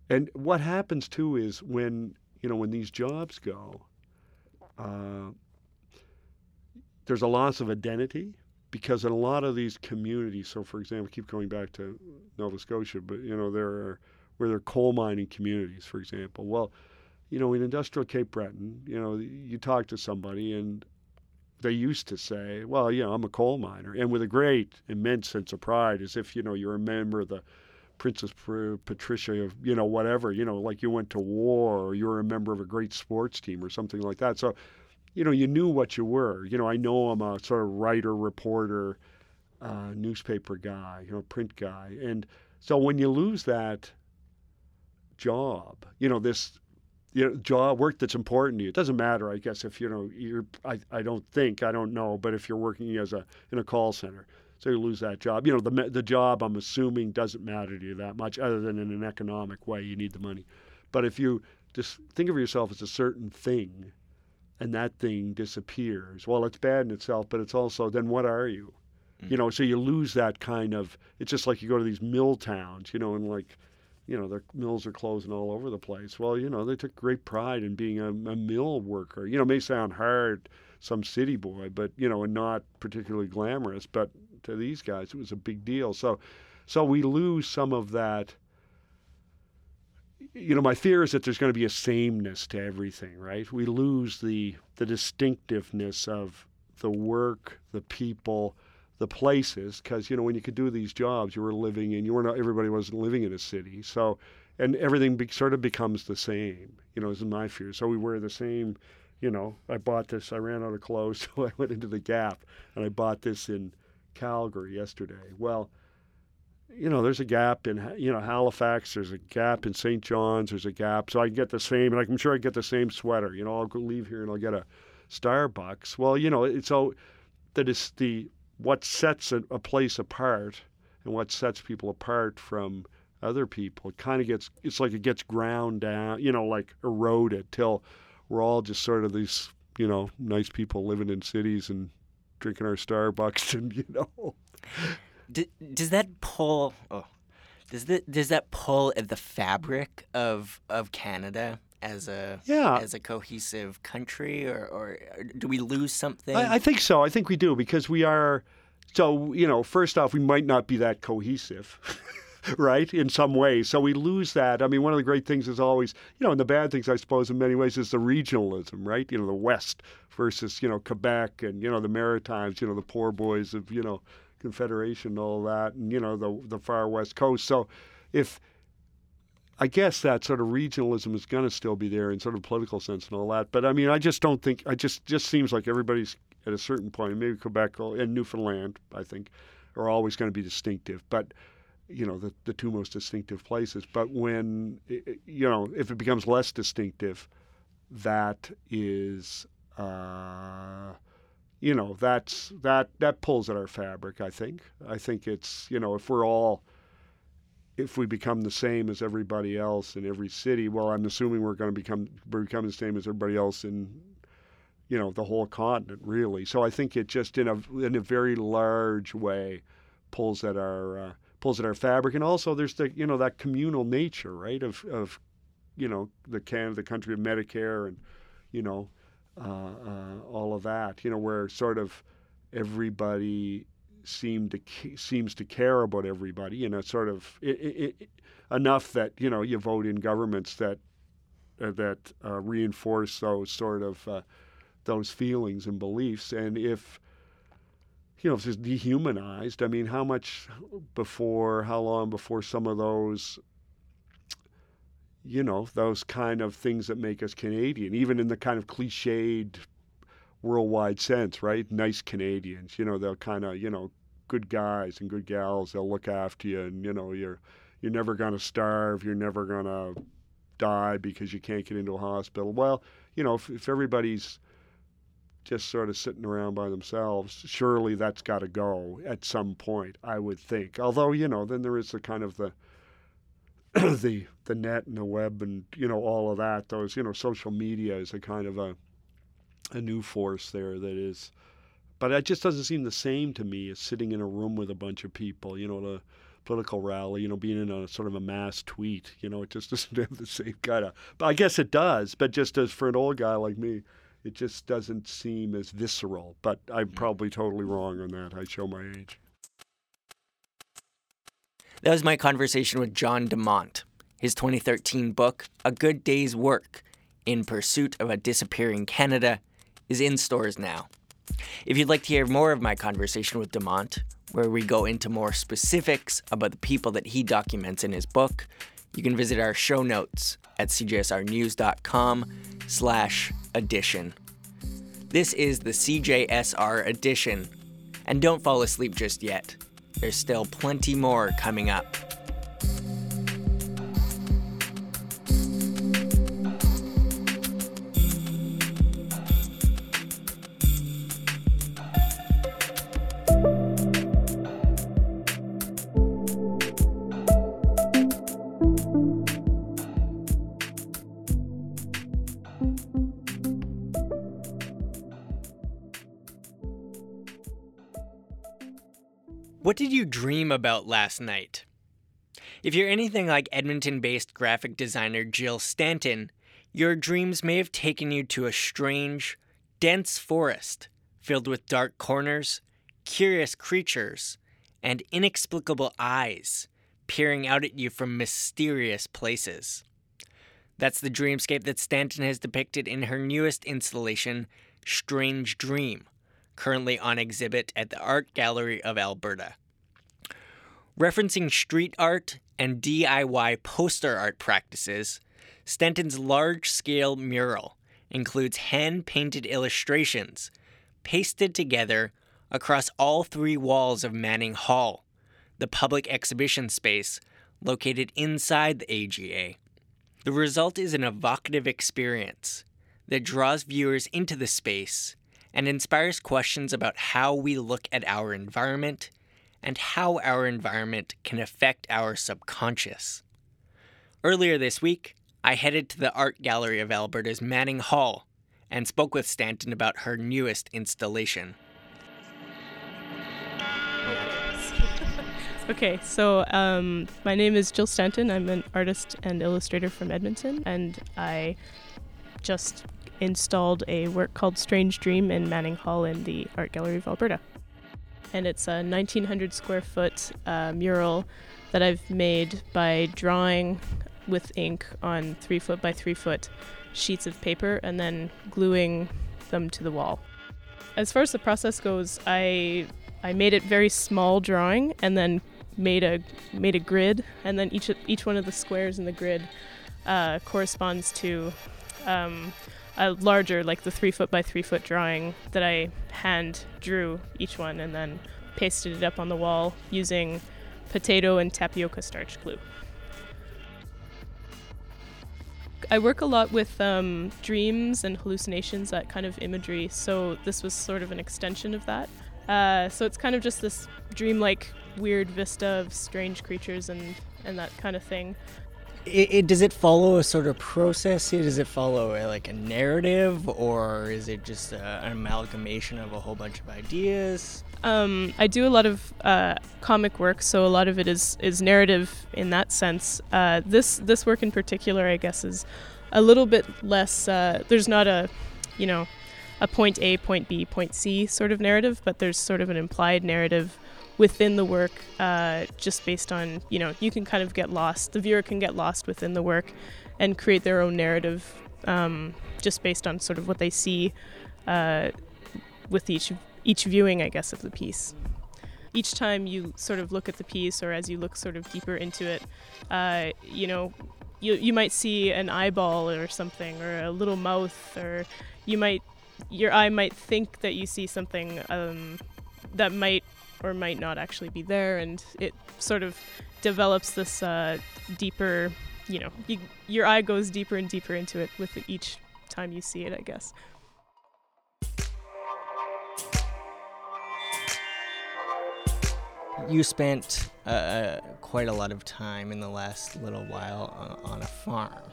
and what happens too is when you know when these jobs go, uh, there's a loss of identity because in a lot of these communities. So, for example, keep going back to Nova Scotia, but you know there are where there are coal mining communities, for example. Well, you know, in industrial Cape Breton, you know, you talk to somebody and they used to say, well, you know, I'm a coal miner, and with a great, immense sense of pride, as if, you know, you're a member of the Princess Patricia of, you know, whatever, you know, like you went to war or you're a member of a great sports team or something like that. So, you know, you knew what you were. You know, I know I'm a sort of writer, reporter, uh, newspaper guy, you know, print guy. And so when you lose that job, you know, this you know, job work that's important to you. It doesn't matter, I guess, if you know you're. I, I don't think I don't know, but if you're working as a in a call center, so you lose that job. You know, the the job I'm assuming doesn't matter to you that much, other than in an economic way, you need the money. But if you just think of yourself as a certain thing, and that thing disappears, well, it's bad in itself, but it's also then what are you? Mm. You know, so you lose that kind of. It's just like you go to these mill towns, you know, and like you know, their mills are closing all over the place. Well, you know, they took great pride in being a, a mill worker. You know, may sound hard, some city boy, but you know, and not particularly glamorous. But to these guys, it was a big deal. So, so we lose some of that. You know, my fear is that there's going to be a sameness to everything, right? We lose the the distinctiveness of the work, the people, the places because you know when you could do these jobs you were living in you were not everybody wasn't living in a city. So and everything be, sort of becomes the same you know is my fear. So we wear the same you know i bought this i ran out of clothes <laughs> so i went into the gap and i bought this in calgary yesterday. Well you know there's a gap in you know halifax there's a gap in st john's there's a gap. So i get the same and i'm sure i get the same sweater. You know i'll go leave here and i'll get a starbucks. Well you know it's all that is the what sets a, a place apart and what sets people apart from other people it kind of gets it's like it gets ground down you know like eroded till we're all just sort of these you know nice people living in cities and drinking our starbucks <laughs> and you know D- does that pull? Oh, does that does that pull at the fabric of of Canada as a Yeah. as a cohesive country, or, or do we lose something? I, I think so. I think we do because we are. So you know, first off, we might not be that cohesive, <laughs> right? In some ways, so we lose that. I mean, one of the great things is always, you know, and the bad things, I suppose, in many ways, is the regionalism, right? You know, the West versus you know Quebec and you know the Maritimes, you know, the poor boys of you know Confederation, and all that, and you know the the far West Coast. So if I guess that sort of regionalism is going to still be there in sort of political sense and all that. But I mean, I just don't think. I just just seems like everybody's at a certain point. Maybe Quebec and Newfoundland, I think, are always going to be distinctive. But you know, the the two most distinctive places. But when you know, if it becomes less distinctive, that is. Uh, you know that's that that pulls at our fabric i think i think it's you know if we're all if we become the same as everybody else in every city, well, I'm assuming we're going to become become the same as everybody else in, you know, the whole continent, really. So I think it just in a in a very large way pulls at our uh, pulls at our fabric, and also there's the you know that communal nature, right? Of of you know the Canada, the country of Medicare, and you know uh, uh, all of that, you know, where sort of everybody seem to seems to care about everybody, you know, sort of i i i enough that you know you vote in governments that uh, that uh, reinforce those sort of uh, those feelings and beliefs, and if you know if it's dehumanized, I mean, how much before, how long before some of those you know, those kind of things that make us Canadian, even in the kind of cliched worldwide sense, right? Nice Canadians, you know, they'll kind of, you know, good guys and good gals, they'll look after you, and you know, you're you're never gonna starve, you're never gonna die because you can't get into a hospital. Well, you know, if, if everybody's just sort of sitting around by themselves, surely that's got to go at some point, I would think. Although, you know, then there is the kind of the <clears throat> the the net and the web and you know all of that. Those you know social media is a kind of a a new force there that is, but it just doesn't seem the same to me as sitting in a room with a bunch of people. You know, at a political rally. You know, being in a sort of a mass tweet. You know, it just <laughs> doesn't have the same kind of. But I guess it does. But just as for an old guy like me. It just doesn't seem as visceral, but I'm mm-hmm. probably totally wrong on that. I show my age. That was my conversation with John DeMont. His 2013 book, A Good Day's Work In Pursuit of a Disappearing Canada, is in stores now. If you'd like to hear more of my conversation with DeMont, where we go into more specifics about the people that he documents in his book, you can visit our show notes at cjsrnews.com slash edition. This is the CJSR edition. And don't fall asleep just yet. There's still plenty more coming up. Dream about last night? If you're anything like Edmonton based graphic designer Jill Stanton, your dreams may have taken you to a strange, dense forest filled with dark corners, curious creatures, and inexplicable eyes peering out at you from mysterious places. That's the dreamscape that Stanton has depicted in her newest installation, Strange Dream, currently on exhibit at the Art Gallery of Alberta. Referencing street art and DIY poster art practices, Stanton's large scale mural includes hand painted illustrations pasted together across all three walls of Manning Hall, the public exhibition space located inside the AGA. The result is an evocative experience that draws viewers into the space and inspires questions about how we look at our environment and how our environment can affect our subconscious. Earlier this week, I headed to the Art Gallery of Alberta's Manning Hall and spoke with Stanton about her newest installation. <laughs> Okay, so um, my name is Jill Stanton. I'm an artist and illustrator from Edmonton, and I just installed a work called Strange Dream in Manning Hall in the Art Gallery of Alberta. And it's a 1900 square foot uh, mural that I've made by drawing with ink on three foot by three foot sheets of paper and then gluing them to the wall. As far as the process goes, I I made it very small drawing and then made a made a grid, and then each each one of the squares in the grid uh, corresponds to um, a larger, like the three foot by three foot drawing that I hand drew each one, and then pasted it up on the wall using potato and tapioca starch glue. I work a lot with um, dreams and hallucinations, that kind of imagery. So this was sort of an extension of that. Uh, so it's kind of just this dreamlike, weird vista of strange creatures and and that kind of thing. It, it, does it follow a sort of process? Does it follow a, like a narrative, or is it just a, an amalgamation of a whole bunch of ideas? Um, I do a lot of uh, comic work, so a lot of it is is narrative in that sense. Uh, this this work in particular, I guess, is a little bit less. Uh, there's not a, you know, a point A, point B, point C sort of narrative, but there's sort of an implied narrative within the work, uh, just based on you know you can kind of get lost. The viewer can get lost within the work and create their own narrative, um, just based on sort of what they see uh, with each each viewing, I guess, of the piece. Each time you sort of look at the piece, or as you look sort of deeper into it, uh, you know, you you might see an eyeball or something, or a little mouth, or you might your eye might think that you see something um, that might or might not actually be there, and it sort of develops this uh, deeper, you know, you, your eye goes deeper and deeper into it with each time you see it, I guess. You spent uh, quite a lot of time in the last little while on, on a farm.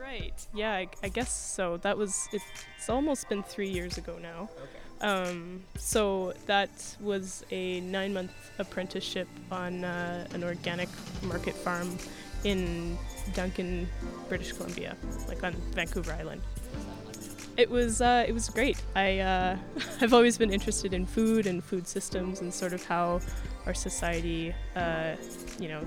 Right. Yeah, I, I, guess so. That was it's almost been three years ago now. Okay. Um, so that was a nine-month apprenticeship on uh, an organic market farm in Duncan, British Columbia, like on Vancouver Island. It was uh, it was great. I uh, <laughs> I've always been interested in food and food systems and sort of how our society, uh, you know,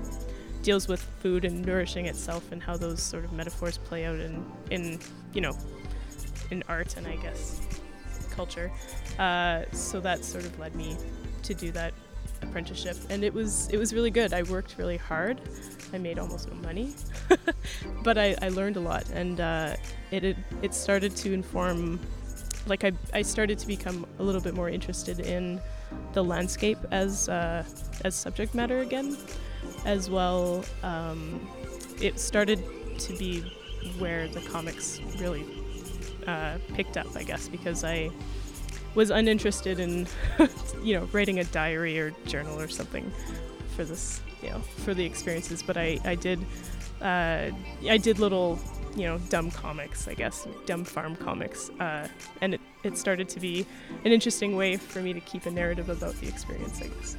deals with food and nourishing itself and how those sort of metaphors play out in in you know in art and I guess culture. Uh, so that sort of led me to do that apprenticeship, and it was it was really good. I worked really hard. I made almost no money, <laughs> but I, I learned a lot, and uh, it, it it started to inform. Like I, I started to become a little bit more interested in the landscape as uh, as subject matter again, as well. Um, it started to be where the comics really uh, picked up, I guess, because I was uninterested in, <laughs> you know, writing a diary or journal or something for this, you know, for the experiences. But I, I did, uh, I did little, you know, dumb comics, I guess, dumb farm comics, uh, and it, it started to be an interesting way for me to keep a narrative about the experience, I guess.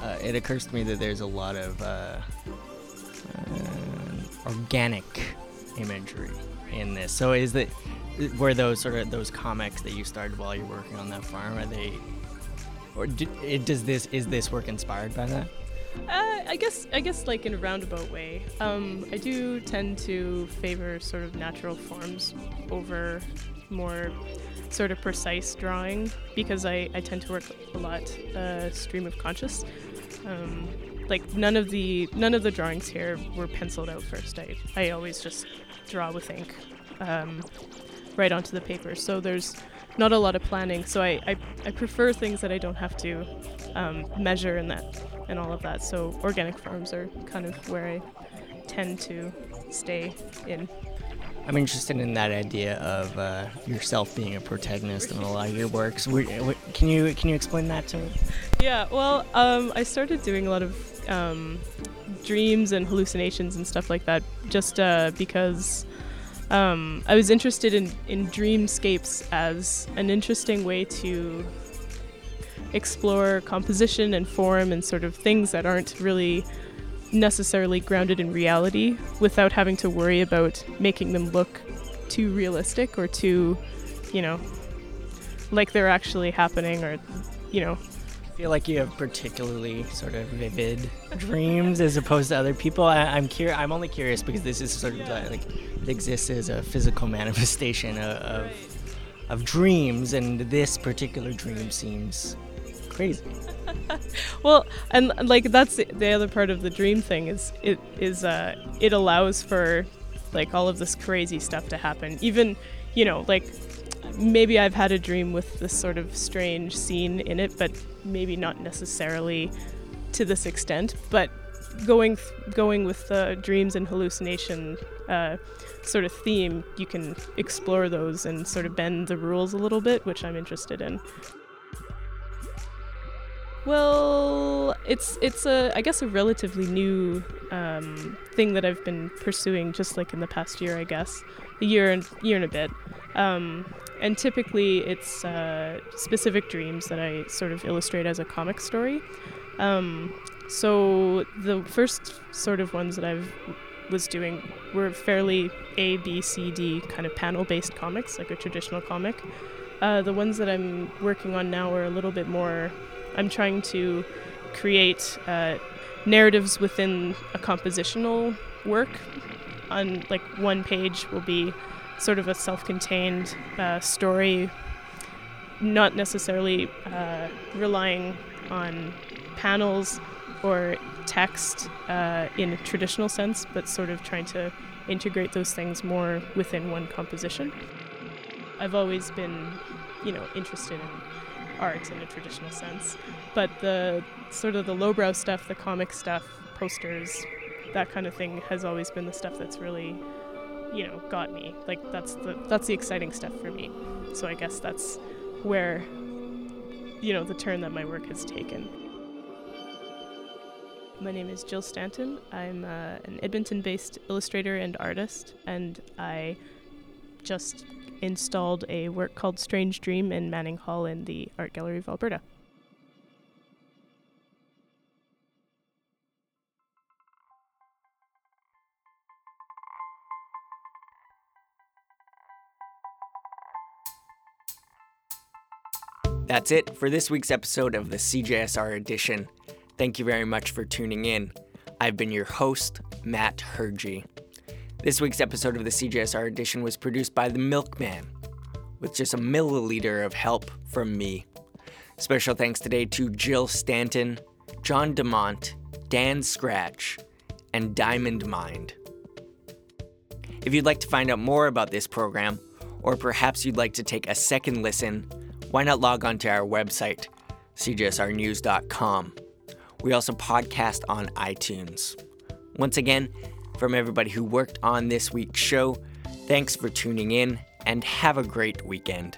uh, it occurs to me that there's a lot of uh, uh, organic imagery in this. So is that were those sort of those comics that you started while you're working on that farm? Are they, or do, does this is this work inspired by that? Uh, I guess I guess like in a roundabout way. Um, I do tend to favor sort of natural forms over more sort of precise drawing because I, I tend to work a lot uh, stream of conscious. Um, like none of the none of the drawings here were penciled out first. I, I always just draw with ink um, right onto the paper. So there's not a lot of planning. So I, I, I prefer things that I don't have to um, measure and that and all of that. So organic farms are kind of where I tend to stay in. I'm interested in that idea of uh, yourself being a protagonist in a lot of your works. Can you can you explain that to me? Yeah, well, um, I started doing a lot of um, dreams and hallucinations and stuff like that just uh, because um, I was interested in, in dreamscapes as an interesting way to explore composition and form and sort of things that aren't really necessarily grounded in reality without having to worry about making them look too realistic or too, you know, like they're actually happening or, you know, feel like you have particularly sort of vivid dreams as opposed to other people. I, I'm curious. I'm only curious because this is sort of like it exists as a physical <laughs> manifestation of, of of dreams, and this particular dream seems crazy. <laughs> Well, and and, like that's the- the other part of the dream thing is it is uh it allows for like all of this crazy stuff to happen. Even, you know, like maybe I've had a dream with this sort of strange scene in it, but maybe not necessarily to this extent. But going th- going with the dreams and hallucination uh, sort of theme, you can explore those and sort of bend the rules a little bit, which I'm interested in. Well, it's it's a I guess a relatively new um, thing that I've been pursuing just like in the past year, I guess, a year and year and a bit. Um, and typically, it's uh, specific dreams that I sort of illustrate as a comic story. Um, so the first sort of ones that I've was doing were fairly A, B, C, D kind of panel-based comics, like a traditional comic. Uh, the ones that I'm working on now are a little bit more. I'm trying to create uh, narratives within a compositional work. On like one page will be sort of a self-contained uh, story, not necessarily uh, relying on panels or text uh, in a traditional sense, but sort of trying to integrate those things more within one composition. I've always been, you know, interested in art in a traditional sense, but the sort of the lowbrow stuff, the comic stuff, posters, that kind of thing has always been the stuff that's really, you know, got me. Like that's the that's the exciting stuff for me. So I guess that's where, you know, the turn that my work has taken. My name is Jill Stanton. I'm uh, an Edmonton based illustrator and artist, and I just installed a work called Strange Dream in Manning Hall in the Art Gallery of Alberta. That's it for this week's episode of the CJSR edition. Thank you very much for tuning in. I've been your host, Matt Hergy. This week's episode of the CJSR edition was produced by The Milkman, with just a milliliter of help from me. Special thanks today to Jill Stanton, John DeMont, Dan Scratch, and Diamond Mind. If you'd like to find out more about this program, or perhaps you'd like to take a second listen, why not log on to our website, cjsrnews.com. We also podcast on iTunes. Once again, from everybody who worked on this week's show, thanks for tuning in and have a great weekend.